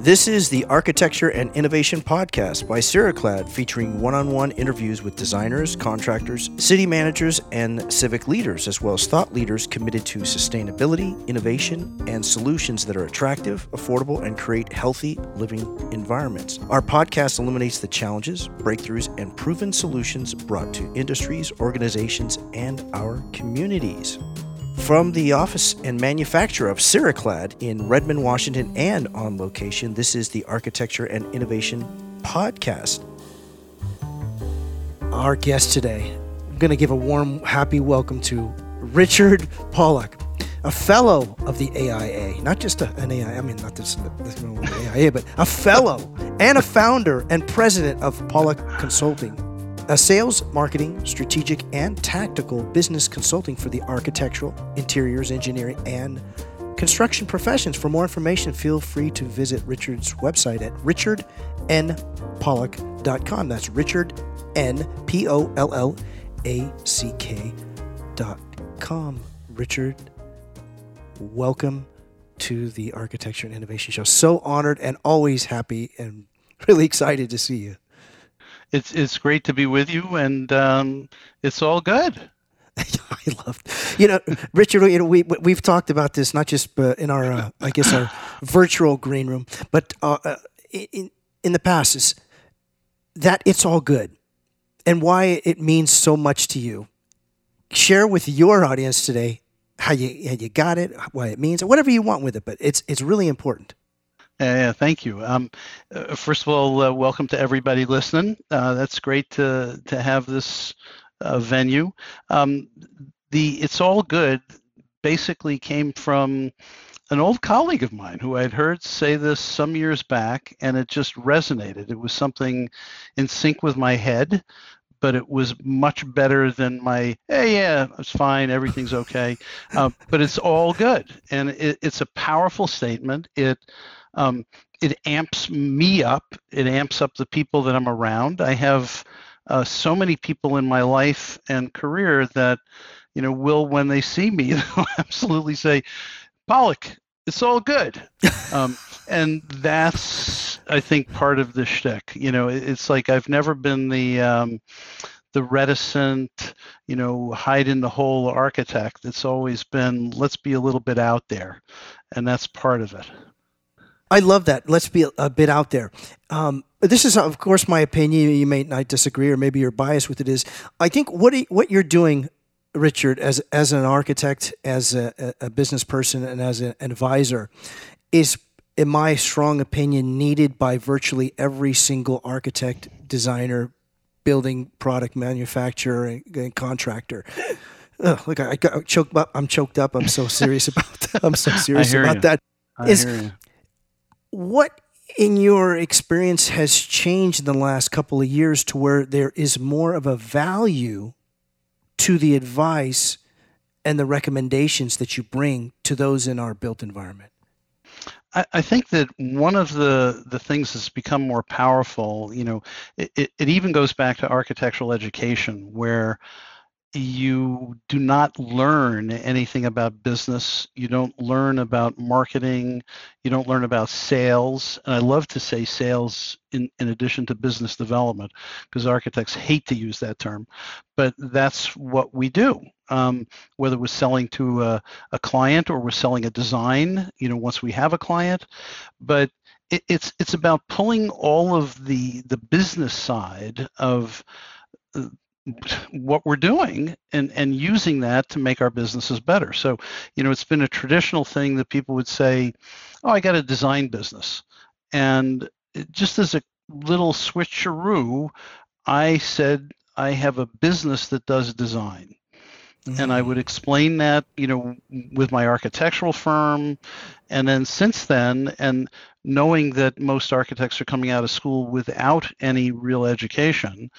This is the Architecture and Innovation Podcast by Ceraclad, featuring one on one interviews with designers, contractors, city managers, and civic leaders, as well as thought leaders committed to sustainability, innovation, and solutions that are attractive, affordable, and create healthy living environments. Our podcast illuminates the challenges, breakthroughs, and proven solutions brought to industries, organizations, and our communities. From the office and manufacturer of Ceraclad in Redmond, Washington, and on location, this is the Architecture and Innovation Podcast. Our guest today, I'm going to give a warm, happy welcome to Richard Pollock, a fellow of the AIA, not just a, an AIA, I mean, not this, this AIA, but a fellow and a founder and president of Pollock Consulting a sales, marketing, strategic, and tactical business consulting for the architectural, interiors, engineering, and construction professions. For more information, feel free to visit Richard's website at richardnpollock.com. That's Richard N P O L L A C K dot com. Richard, welcome to the Architecture and Innovation Show. So honored and always happy and really excited to see you it's it's great to be with you, and um, it's all good. I love, you know, Richard. You know, we we've talked about this not just uh, in our, uh, I guess, our virtual green room, but uh, uh, in in the past is that it's all good, and why it means so much to you. Share with your audience today how you how you got it, why it means, whatever you want with it. But it's it's really important. Yeah, thank you. Um, uh, first of all, uh, welcome to everybody listening. Uh, that's great to to have this uh, venue. Um, the it's all good basically came from an old colleague of mine who I'd heard say this some years back, and it just resonated. It was something in sync with my head, but it was much better than my hey yeah it's fine everything's okay uh, but it's all good and it, it's a powerful statement it um, it amps me up. It amps up the people that I'm around. I have uh, so many people in my life and career that, you know, will when they see me, they'll absolutely say, Pollock, it's all good. um, and that's, I think, part of the shtick. You know, it's like I've never been the um, the reticent, you know, hide in the hole architect. It's always been let's be a little bit out there, and that's part of it. I love that. Let's be a, a bit out there. Um, this is, of course, my opinion. You may not disagree, or maybe you're biased with it. Is I think what what you're doing, Richard, as as an architect, as a, a business person, and as an advisor, is, in my strong opinion, needed by virtually every single architect, designer, building product manufacturer, and, and contractor. Ugh, look, I got choked up. I'm choked up. I'm so serious about that. I'm so serious about you. that. I is what in your experience has changed in the last couple of years to where there is more of a value to the advice and the recommendations that you bring to those in our built environment? I, think that one of the, the things that's become more powerful, you know, it, it, it even goes back to architectural education where you do not learn anything about business. You don't learn about marketing. You don't learn about sales. And I love to say sales in, in addition to business development because architects hate to use that term. But that's what we do. Um, whether we're selling to a, a, client or we're selling a design, you know, once we have a client. But it, it's it's about pulling all of the the business side of uh, what we're doing and and using that to make our businesses better so you know it's been a traditional thing that people would say oh i got a design business and just as a little switcheroo i said i have a business that does design mm-hmm. and i would mm. explain that you know with my architectural firm and then since then and knowing that most architects are coming out of school without any real education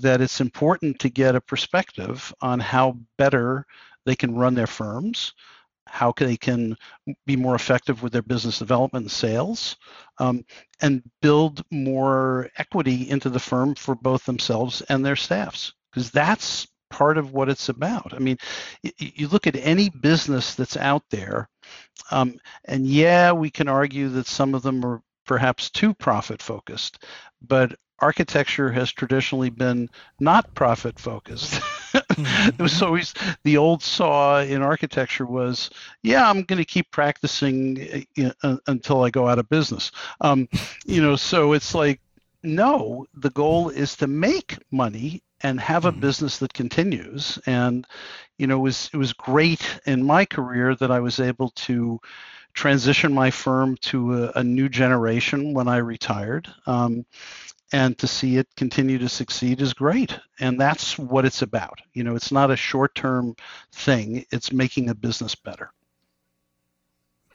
that it's important to get a perspective on how better they can run their firms, how they can be more effective with their business development and sales, um, and build more equity into the firm for both themselves and their staffs. Because that's part of what it's about. I mean, you look at any business that's out there, um, and yeah, we can argue that some of them are perhaps too profit focused. But architecture has traditionally been not profit focused. mm-hmm. it was always the old saw in architecture was, yeah, I'm going to keep practicing uh, until I go out of business. Um, you know, so it's like, no, the goal is to make money and have a mm-hmm. business that continues. And you know, it was it was great in my career that I was able to transition my firm to a, a new generation when I retired. Um, and to see it continue to succeed is great. And that's what it's about. You know it's not a short-term thing. It's making a business better.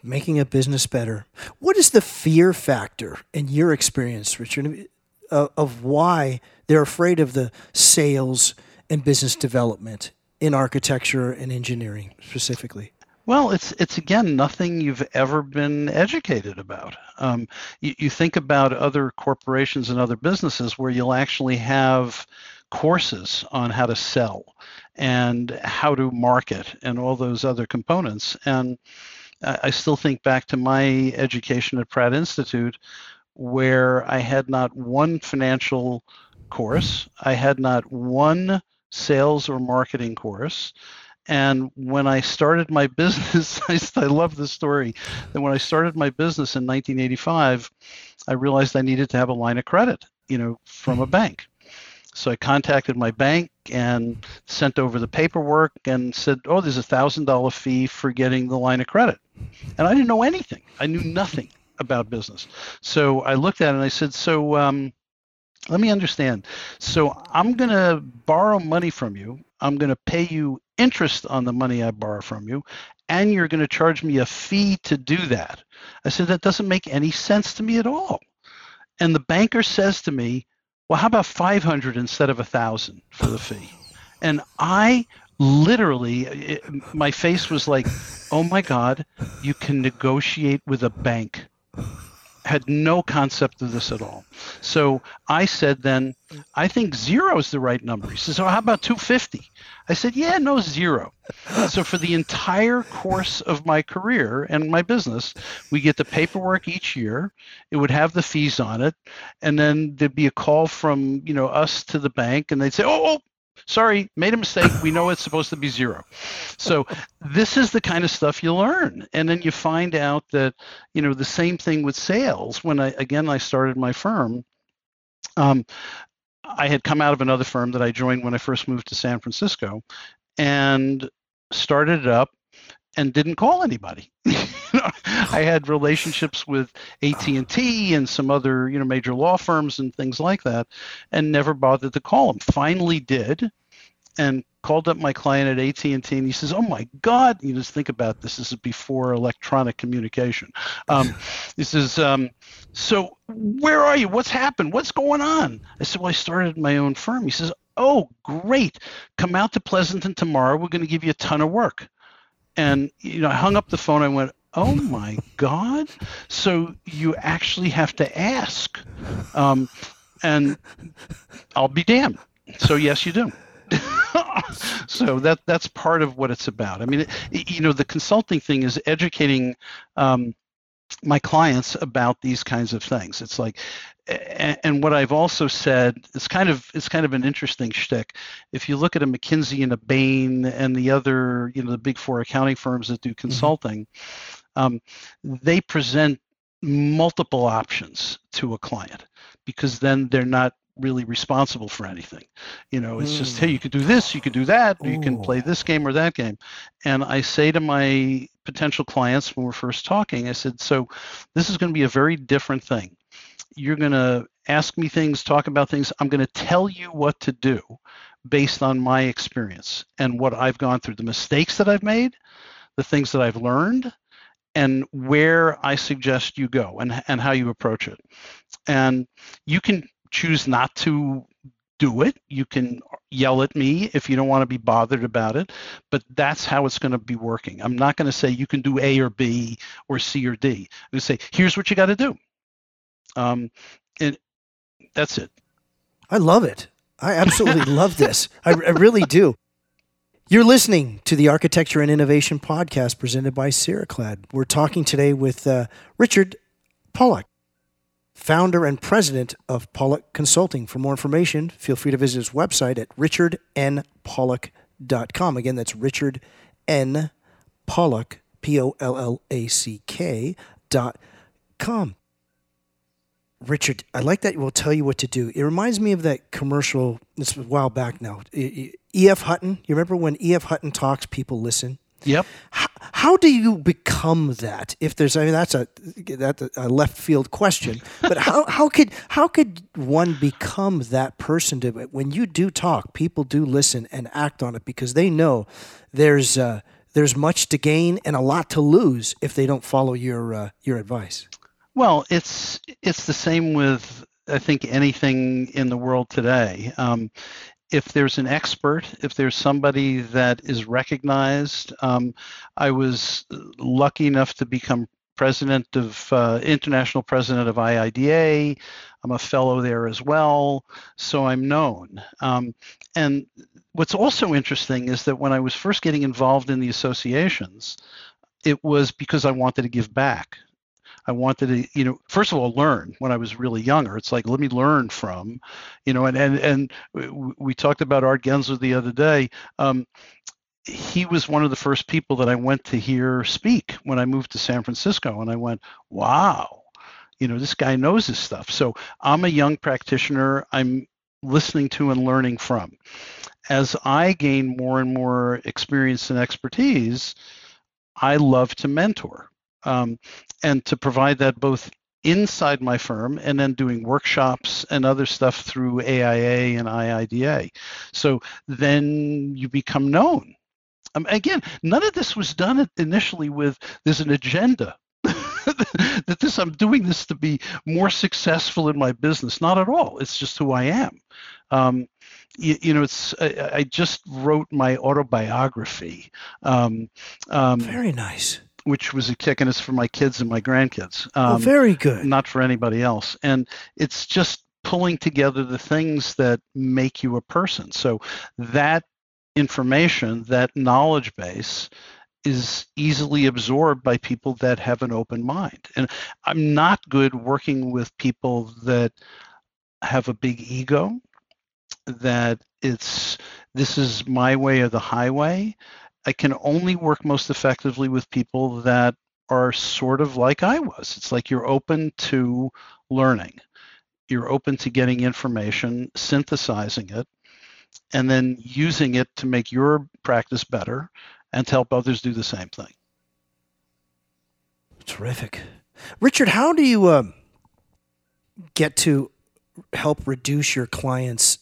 Making a business better. What is the fear factor in your experience richard of why they're afraid of the sales and business development in architecture and engineering specifically well, it's it's again nothing you've ever been educated about. Um, you, you think about other corporations and other businesses where you'll actually have courses on how to sell and how to market and all those other components. And I, I still think back to my education at Pratt Institute, where I had not one financial course, I had not one sales or marketing course. And when I started my business, I, I love this story. That when I started my business in 1985, I realized I needed to have a line of credit, you know, from a hmm. bank. So I contacted my bank and sent over the paperwork and said, "Oh, there's a thousand dollar fee for getting the line of credit," and I didn't know anything. I knew nothing about business. So I looked at it and I said, "So um, let me understand. So I'm going to borrow money from you. I'm going to pay you interest on the money I borrow from you, and you're going to charge me a fee to do that. I said, that doesn't make any sense to me at all. And the banker says to me, well, how about 500 instead of a 1,000 for the fee? And I literally, it, my face was like, oh my God, you can negotiate with a bank had no concept of this at all. So I said then, I think zero is the right number. He says, so how about 250? I said, yeah, no, zero. so for the entire course of my career and my business, we get the paperwork each year. It would have the fees on it. And then there'd be a call from, you know, us to the bank and they'd say, oh, oh sorry, made a mistake. We know it's supposed to be zero. So this is the kind of stuff you learn. And then you find out that, you know, the same thing with sales. When I, again, I started my firm, um, I had come out of another firm that I joined when I first moved to San Francisco and started it up and didn't call anybody. I had relationships with AT&T and some other, you know, major law firms and things like that and never bothered to call them. Finally did and called up my client at AT&T and he says, "Oh my God!" You just think about this. This is before electronic communication. Um, he says, um, "So where are you? What's happened? What's going on?" I said, "Well, I started my own firm." He says, "Oh, great! Come out to Pleasanton tomorrow. We're going to give you a ton of work." And you know, I hung up the phone. I went, "Oh my God!" So you actually have to ask, um, and I'll be damned. So yes, you do. so that that's part of what it's about. I mean, it, you know, the consulting thing is educating um, my clients about these kinds of things. It's like, and, what I've also said is kind of it's kind of an interesting shtick. If you look at a McKinsey and a Bain and the other, you know, the big four accounting firms that do mm-hmm. consulting, mm-hmm. um, they present multiple options to a client because then they're not really responsible for anything. You know, it's mm. just, hey, you could do this, you could do that, you can play this game or that game. And I say to my potential clients when we're first talking, I said, so this is going to be a very different thing. You're going to ask me things, talk about things. I'm going to tell you what to do based on my experience and what I've gone through, the mistakes that I've made, the things that I've learned, and where I suggest you go and, and how you approach it. And you can choose not to do it. You can yell at me if you don't want to be bothered about it, but that's how it's going to be working. I'm not going to say you can do A or B or C or D. I'm going to say, here's what you got to do. Um, and that's it. I love it. I absolutely love this. I, I, really do. You're listening to the Architecture and Innovation podcast presented by Ceraclad. We're talking today with uh, Richard Pollock. Founder and president of Pollock Consulting. For more information, feel free to visit his website at richardnpollock.com. Again, that's Richard N. Pollock, P O L L A C K dot com. Richard, I like that we'll tell you what to do. It reminds me of that commercial, this was a while back now. E.F. Hutton, you remember when E.F. Hutton talks, people listen? Yep. How, how, do you become that? If there's, I mean, that's a that's a left field question. But how, how could how could one become that person to when you do talk, people do listen and act on it because they know there's uh, there's much to gain and a lot to lose if they don't follow your uh, your advice. Well, it's it's the same with I think anything in the world today. Um, if there's an expert, if there's somebody that is recognized, um, I was lucky enough to become president of uh, international president of IIDA. I'm a fellow there as well, so I'm known. Um, and what's also interesting is that when I was first getting involved in the associations, it was because I wanted to give back. I wanted to, you know, first of all, learn when I was really younger. It's like, let me learn from, you know, and and and we talked about Art Gensler the other day. Um, he was one of the first people that I went to hear speak when I moved to San Francisco, and I went, wow, you know, this guy knows his stuff. So I'm a young practitioner. I'm listening to and learning from. As I gain more and more experience and expertise, I love to mentor um, and to provide that both inside my firm and then doing workshops and other stuff through AIA and IIDA. So then you become known. Um, again, none of this was done initially with there's an agenda. that this I'm doing this to be more successful in my business. Not at all. It's just who I am. Um, you, you, know, it's I, I, just wrote my autobiography. Um, um, Very nice which was a kick, and it's for my kids and my grandkids. Oh, um, oh, very good. Not for anybody else. And it's just pulling together the things that make you a person. So that information, that knowledge base, is easily absorbed by people that have an open mind. And I'm not good working with people that have a big ego, that it's this is my way or the highway. I can only work most effectively with people that are sort of like I was. It's like you're open to learning, you're open to getting information, synthesizing it, and then using it to make your practice better and to help others do the same thing. Terrific. Richard, how do you um, get to help reduce your clients'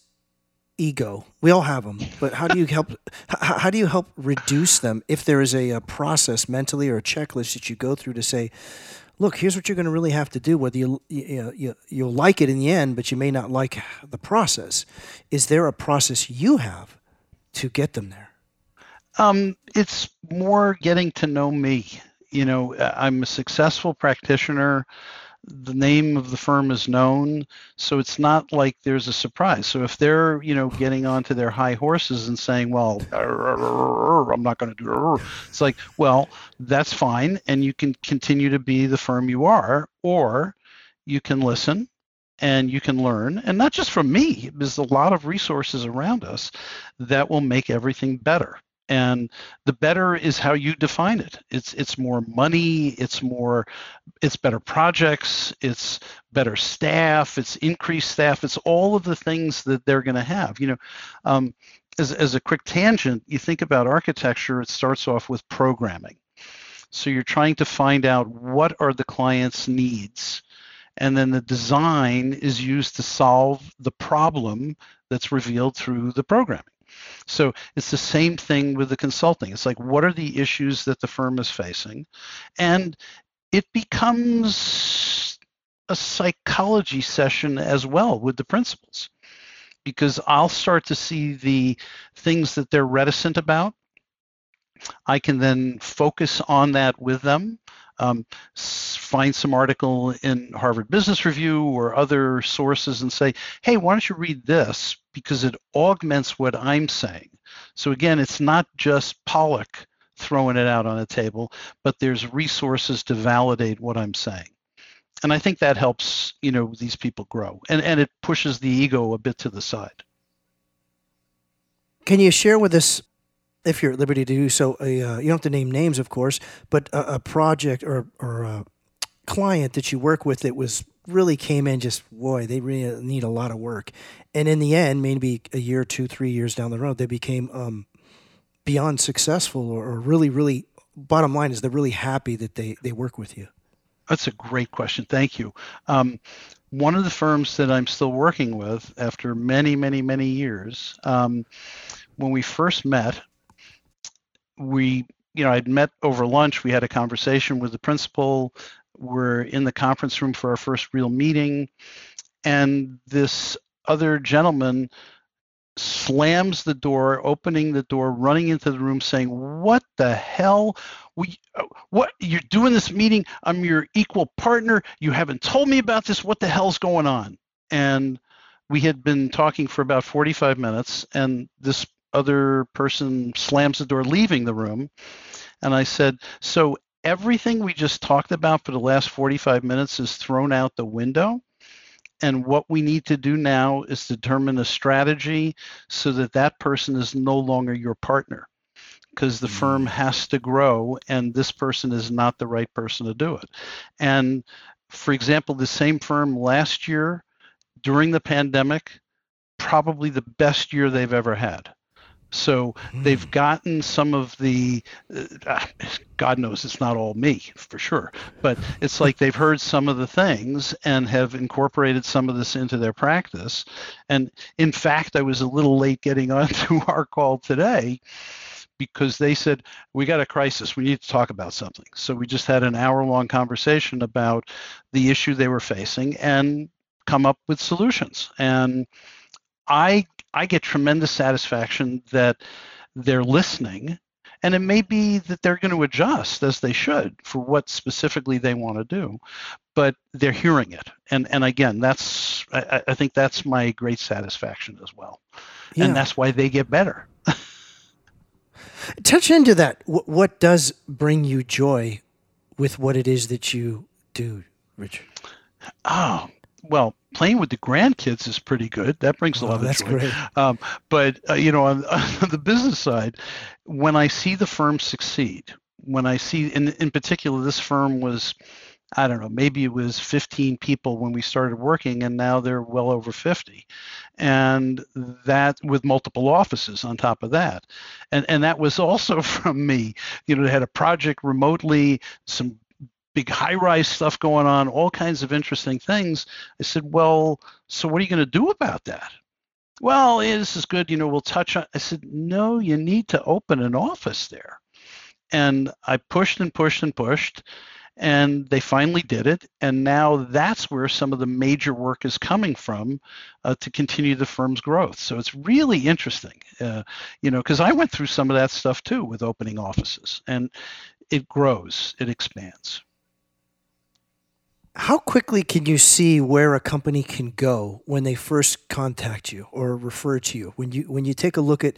ego. We all have them, but how do you help? How, how do you help reduce them if there is a, a, process mentally or a checklist that you go through to say, look, here's what you're going to really have to do. Whether you, you, you you'll like it in the end, but you may not like the process. Is there a process you have to get them there? Um, it's more getting to know me. You know, I'm a successful practitioner the name of the firm is known so it's not like there's a surprise. So if they're you know getting onto their high horses and saying well i'm not going to do it's like well that's fine and you can continue to be the firm you are or you can listen and you can learn and not just from me there's a lot of resources around us that will make everything better and the better is how you define it. It's it's more money it's more it's better projects it's better staff it's increased staff it's all of the things that they're going to have. You know um, as, as a quick tangent you think about architecture it starts off with programming. So you're trying to find out what are the client's needs and then the design is used to solve the problem that's revealed through the programming so it's the same thing with the consulting. It's like, what are the issues that the firm is facing? And it becomes a psychology session as well with the principals because I'll start to see the things that they're reticent about. I can then focus on that with them um, find some article in Harvard Business Review or other sources and say, hey, why don't you read this? Because it augments what I'm saying. So again, it's not just Pollock throwing it out on the table, but there's resources to validate what I'm saying. and I think that helps you know these people grow, and and it pushes the ego a bit to the side. Can you share with us, if you're at liberty to do so, a, uh, you don't have to name names, of course, but a, a project or or a client that you work with that was really came in just boy they really need a lot of work. And in the end maybe a year two three years down the road they became um, beyond successful or, or, really really bottom line is they're really happy that they they work with you. That's a great question. Thank you. Um, one of the firms that i'm still working with after many many many years um, when we first met we you know i'd met over lunch we had a conversation with the principal we're in the conference room for our first real meeting, and this other gentleman slams the door, opening the door, running into the room, saying, "What the hell? We, uh, what you're doing this meeting? I'm your equal partner. You haven't told me about this. What the hell's going on?" And we had been talking for about 45 minutes, and this other person slams the door, leaving the room. And I said, "So everything we just talked about for the last 45 minutes is thrown out the window. And what we need to do now is determine a strategy so that that person is no longer your partner because the firm mm. has to grow and this person is not the right person to do it. And for example, the same firm last year during the pandemic, probably the best year they've ever had. So mm. they've hmm. gotten some of the, uh, God knows it's not all me for sure, but it's like they've heard some of the things and have incorporated some of this into their practice. And in fact, I was a little late getting onto our call today because they said we got a crisis we need to talk about something so we just had an hour long conversation about the issue they were facing and come up with solutions and i I get tremendous satisfaction that they're listening. And it may be that they're going to adjust as they should for what specifically they want to do, but they're hearing it. And and again, that's I, I think that's my great satisfaction as well. Yeah. And that's why they get better. Touch into that. What does bring you joy with what it is that you do, Richard? Oh, well, playing with the grandkids is pretty good. That brings a lot of joy. Great. Um, but uh, you know, on, on, the business side, when I see the firm succeed, when I see, in in particular, this firm was, I don't know, maybe it was 15 people when we started working, and now they're well over 50, and that with multiple offices on top of that, and and that was also from me. You know, they had a project remotely, some big high rise stuff going on, all kinds of interesting things. I said, Well, so what are you going to do about that? Well, yeah, this is good. You know, we'll touch on. I said, No, you need to open an office there. And I pushed and pushed and pushed, and they finally did it. And now that's where some of the major work is coming from uh, to continue the firm's growth. So it's really interesting, uh, you know, because I went through some of that stuff too with opening offices, and it grows, it expands how quickly can you see where a company can go when they first contact you or refer to you? When you when you take a look at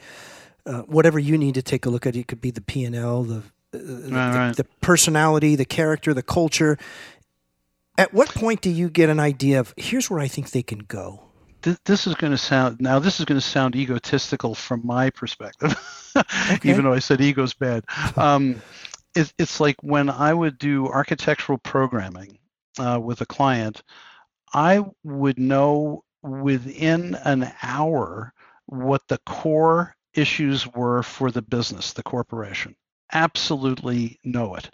uh, whatever you need to take a look at, it could be the P and L, the, uh, the, right. the personality, the character, the culture. At what point do you get an idea of here's where I think they can go? this is going to sound now this is going to sound egotistical from my perspective okay. even though i said ego's bad um, it, it's like when i would do architectural programming uh, with a client, I would know within an hour what the core issues were for the business, the corporation. Absolutely know it.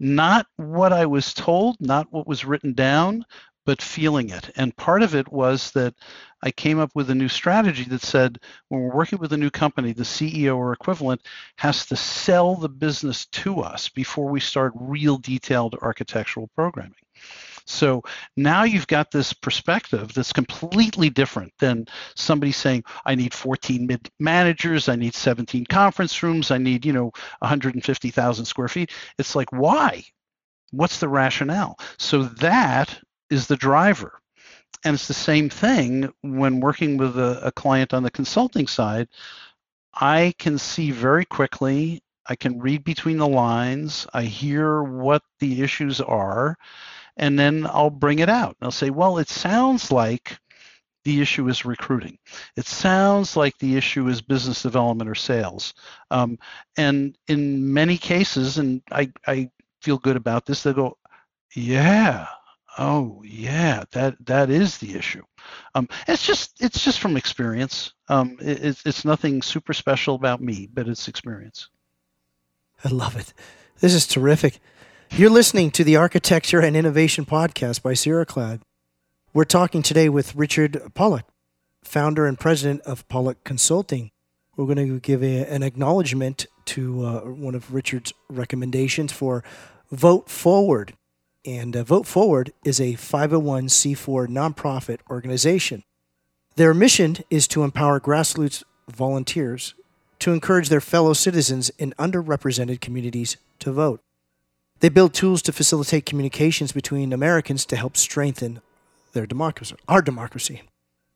Not what I was told, not what was written down, but feeling it. And part of it was that I came up with a new strategy that said when we're working with a new company, the CEO or equivalent has to sell the business to us before we start real detailed architectural programming. So now you've got this perspective that's completely different than somebody saying, I need 14 mid managers, I need 17 conference rooms, I need, you know, 150,000 square feet. It's like, why? What's the rationale? So that is the driver. And it's the same thing when working with a, a client on the consulting side. I can see very quickly I can read between the lines. I hear what the issues are and then I'll bring it out. And I'll say, well, it sounds like the issue is recruiting. It sounds like the issue is business development or sales. Um, and in many cases, and I, I feel good about this, they go, yeah, oh yeah, that that is the issue. Um, it's just it's just from experience. Um, it, it's it's nothing super special about me, but it's experience. I love it. This is terrific. You're listening to the Architecture and Innovation Podcast by Ceraclad. We're talking today with Richard Pollock, founder and president of Pollock Consulting. We're going to give a, an acknowledgement to uh, one of Richard's recommendations for Vote Forward. And uh, Vote Forward is a 501c4 nonprofit organization. Their mission is to empower grassroots volunteers to encourage their fellow citizens in underrepresented communities to vote. They build tools to facilitate communications between Americans to help strengthen their democracy, our democracy.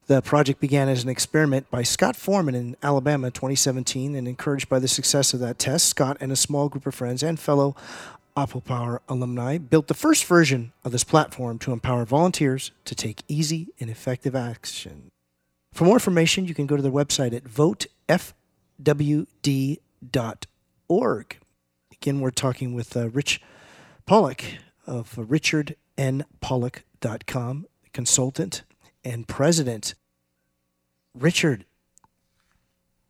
The project began as an experiment by Scott Forman in Alabama 2017 and encouraged by the success of that test, Scott and a small group of friends and fellow Apple Pay alumni built the first version of this platform to empower volunteers to take easy and effective action. For more information, you can go to their website at votefwd.org. Again, we're talking with uh, Rich Pollock of richardnpollock.com, consultant and president. Richard,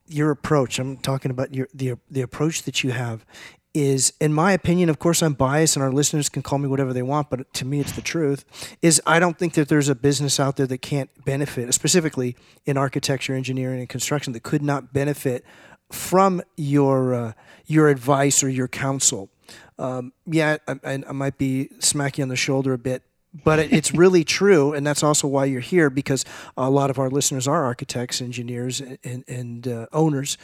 your approach, I'm talking about your the the approach that you have is in my opinion, of course I'm biased and our listeners can call me whatever they want, but to me it's the truth, is I don't think that there's a business out there that can't benefit, specifically in architecture, engineering and construction that could not benefit from your uh, your advice or your counsel um, yeah, I, I, might be smacking on the shoulder a bit, but it's really true, and that's also why you're here because a lot of our listeners are architects, engineers, and, and uh, owners.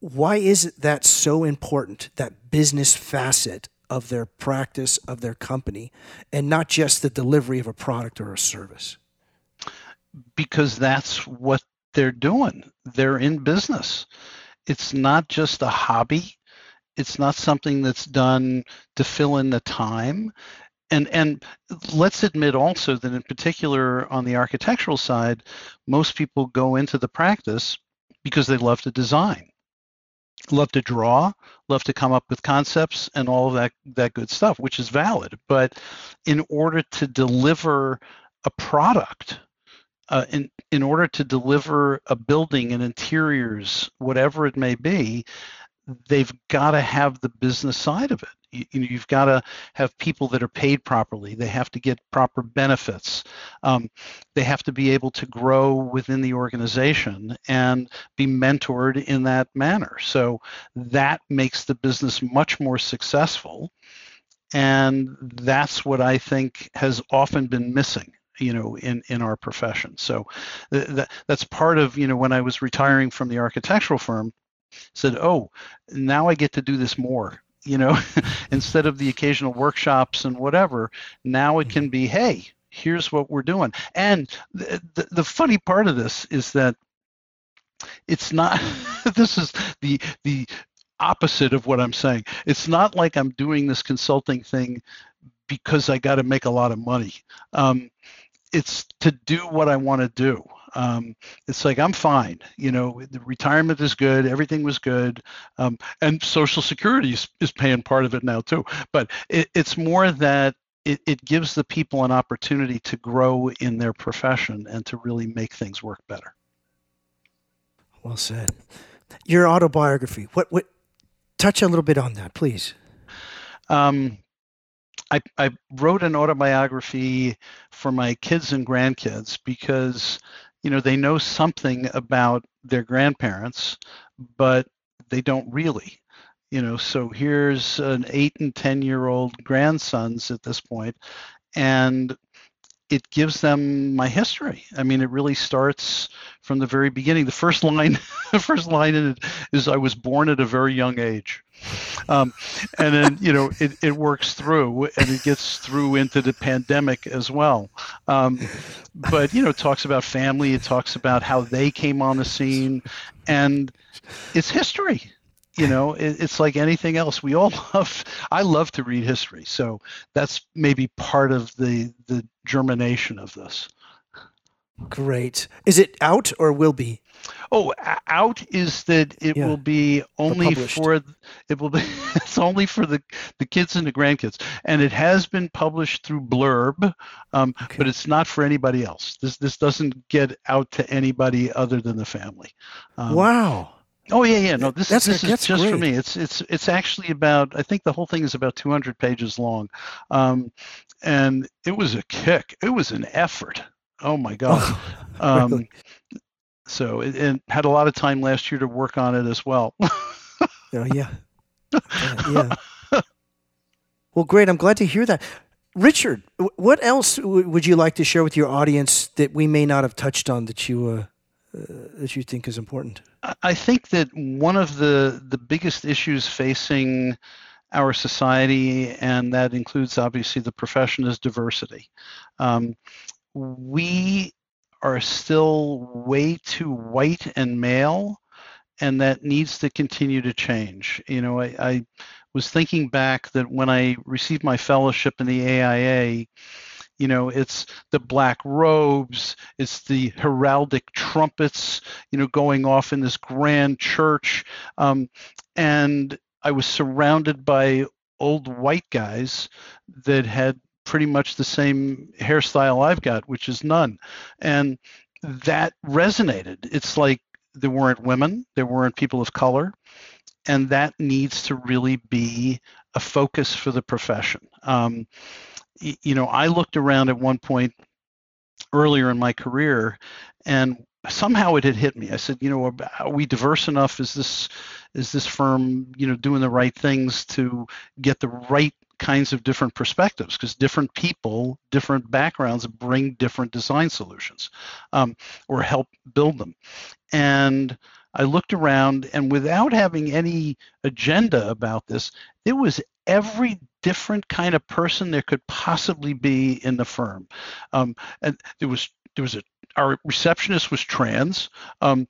Why is it that so important that business facet of their practice of their company, and not just the delivery of a product or a service? Because that's what they're doing. They're in business. It's not just a hobby it's not something that's done to fill in the time. And, and let's admit also that in particular on the architectural side, most people go into the practice because they love to design, love to draw, love to come up with concepts and all that, that good stuff, which is valid. But in order to deliver a product, uh, in, in order to deliver a building and interiors, whatever it may be, they've got to have the business side of it. You, you know, you've got to have people that are paid properly. They have to get proper benefits. Um, they have to be able to grow within the organization and be mentored in that manner. So that makes the business much more successful. And that's what I think has often been missing you know in in our profession so th- that that's part of you know when i was retiring from the architectural firm said, "Oh, now I get to do this more." You know, instead of the occasional workshops and whatever, now it can be, "Hey, here's what we're doing." And the, the, the funny part of this is that it's not. this is the the opposite of what I'm saying. It's not like I'm doing this consulting thing because I got to make a lot of money. Um, it's to do what I want to do um, it's like I'm fine. You know, the retirement is good, everything was good, um, and Social Security is, is, paying part of it now too. But it, it's more that it, it gives the people an opportunity to grow in their profession and to really make things work better. Well said. Your autobiography. What what? Touch a little bit on that, please. Um, I, I wrote an autobiography for my kids and grandkids because you know they know something about their grandparents but they don't really you know. So here's an 8 and 10 year old grandsons at this point and it gives them my history. I mean, it really starts from the very beginning. The first line, the first line in it is, "I was born at a very young age," um, and then you know it, it works through, and it gets through into the pandemic as well. Um, but you know, it talks about family. It talks about how they came on the scene, and it's history. you know it, it's like anything else we all love i love to read history so that's maybe part of the the germination of this. Great. Is it out or will be? Oh out is that it yeah. will be only for it will be it's only for the the kids and the grandkids. And it has been published through blurb um, okay. but it's not for anybody else. This this doesn't get out to anybody other than the family. Um, wow Oh yeah, yeah. No, this, that's, this is just great. for me. It's it's it's actually about. I think the whole thing is about 200 pages long, um, and it was a kick. It was an effort. Oh my god. um, really? So it, it, had a lot of time last year to work on it as well. oh yeah. yeah. yeah. Well, great. I'm glad to hear that. Richard, what else would you like to share with your audience that we may not have touched on that you uh, that you think is important? I think that one of the the biggest issues facing our society, and that includes obviously the profession, is diversity. Um, we are still way too white and male, and that needs to continue to change. You know, I, I was thinking back that when I received my fellowship in the AIA, you know it's the black robes it's the heraldic trumpets you know going off in this grand church. Um, and i was surrounded by old white guys that had pretty much the same hairstyle i've got which is none. And that resonated. It's like there weren't women there weren't people of color and that needs to really be a focus for the profession. Um, you know, I looked around at one point earlier in my career and somehow it had hit me. I said, you know, are we diverse enough? Is this is this firm, you know, doing the right things to get the right kinds of different perspectives? Because different people, different backgrounds bring different design solutions um, or help build them. And I looked around, and without having any agenda about this, there was every different kind of person there could possibly be in the firm. Um, and there was there was a our receptionist was trans, um,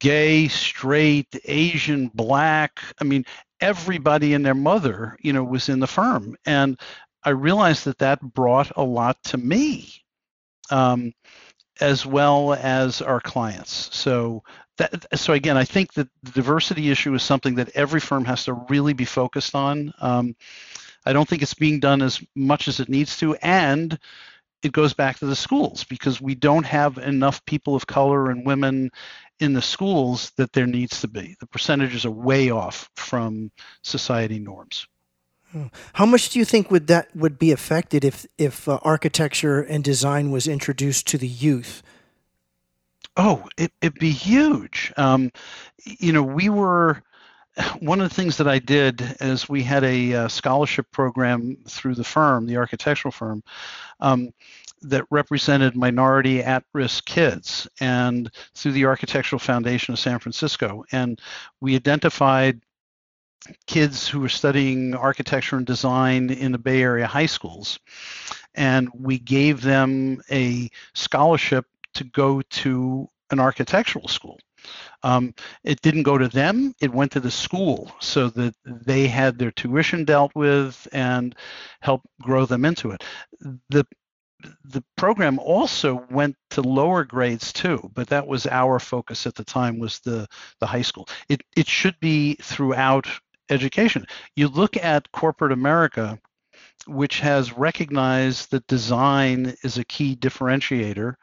gay, straight, Asian, black. I mean, everybody and their mother, you know, was in the firm, and I realized that that brought a lot to me. Um, as well as our clients. So that, so again, I think that the diversity issue is something that every firm has to really be focused on. Um, I don't think it's being done as much as it needs to, and it goes back to the schools because we don't have enough people of color and women in the schools that there needs to be. The percentages are way off from society norms. Hmm. How much do you think would that would be affected if if uh, architecture and design was introduced to the youth? Oh, it, it'd be huge. Um, you know, we were one of the things that I did is we had a, uh, scholarship program through the firm, the architectural firm, um, that represented minority at-risk kids, and through the Architectural Foundation of San Francisco, and we identified kids who were studying architecture and design in the Bay Area high schools, and we gave them a scholarship to go to an architectural school. Um, it didn't go to them, it went to the school so that they had their tuition dealt with and help grow them into it. The the program also went to lower grades too, but that was our focus at the time was the, the high school. It, it should be throughout education. You look at corporate America, which has recognized that design is a key differentiator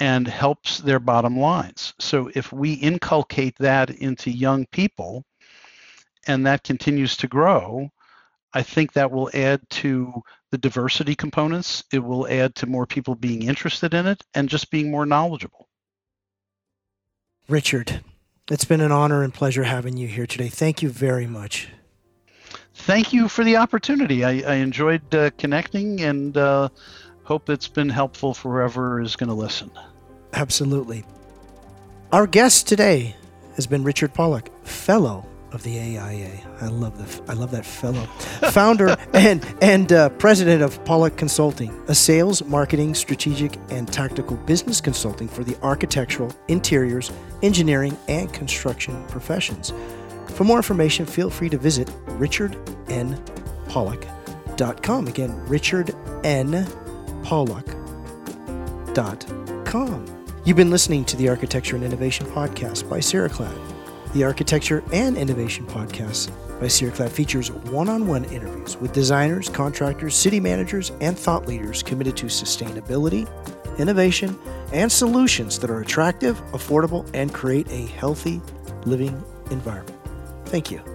and helps their bottom lines. So if we inculcate that into young people and that continues to grow, I think that will add to the diversity components. It will add to more people being interested in it and just being more knowledgeable. Richard, it's been an honor and pleasure having you here today. Thank you very much. Thank you for the opportunity. I, I enjoyed uh, connecting and uh, Hope it's been helpful for whoever is going to listen. Absolutely. Our guest today has been Richard Pollock, fellow of the AIA. I love the I love that fellow. Founder and and uh, president of Pollock Consulting, a sales, marketing, strategic, and tactical business consulting for the architectural, interiors, engineering, and construction professions. For more information, feel free to visit richardnpollock.com. Again, richardnpollock.com. You've been listening to the Architecture and Innovation Podcast by Ceraclad. The Architecture and Innovation Podcast by Ceraclad features one on one interviews with designers, contractors, city managers, and thought leaders committed to sustainability, innovation, and solutions that are attractive, affordable, and create a healthy living environment. Thank you.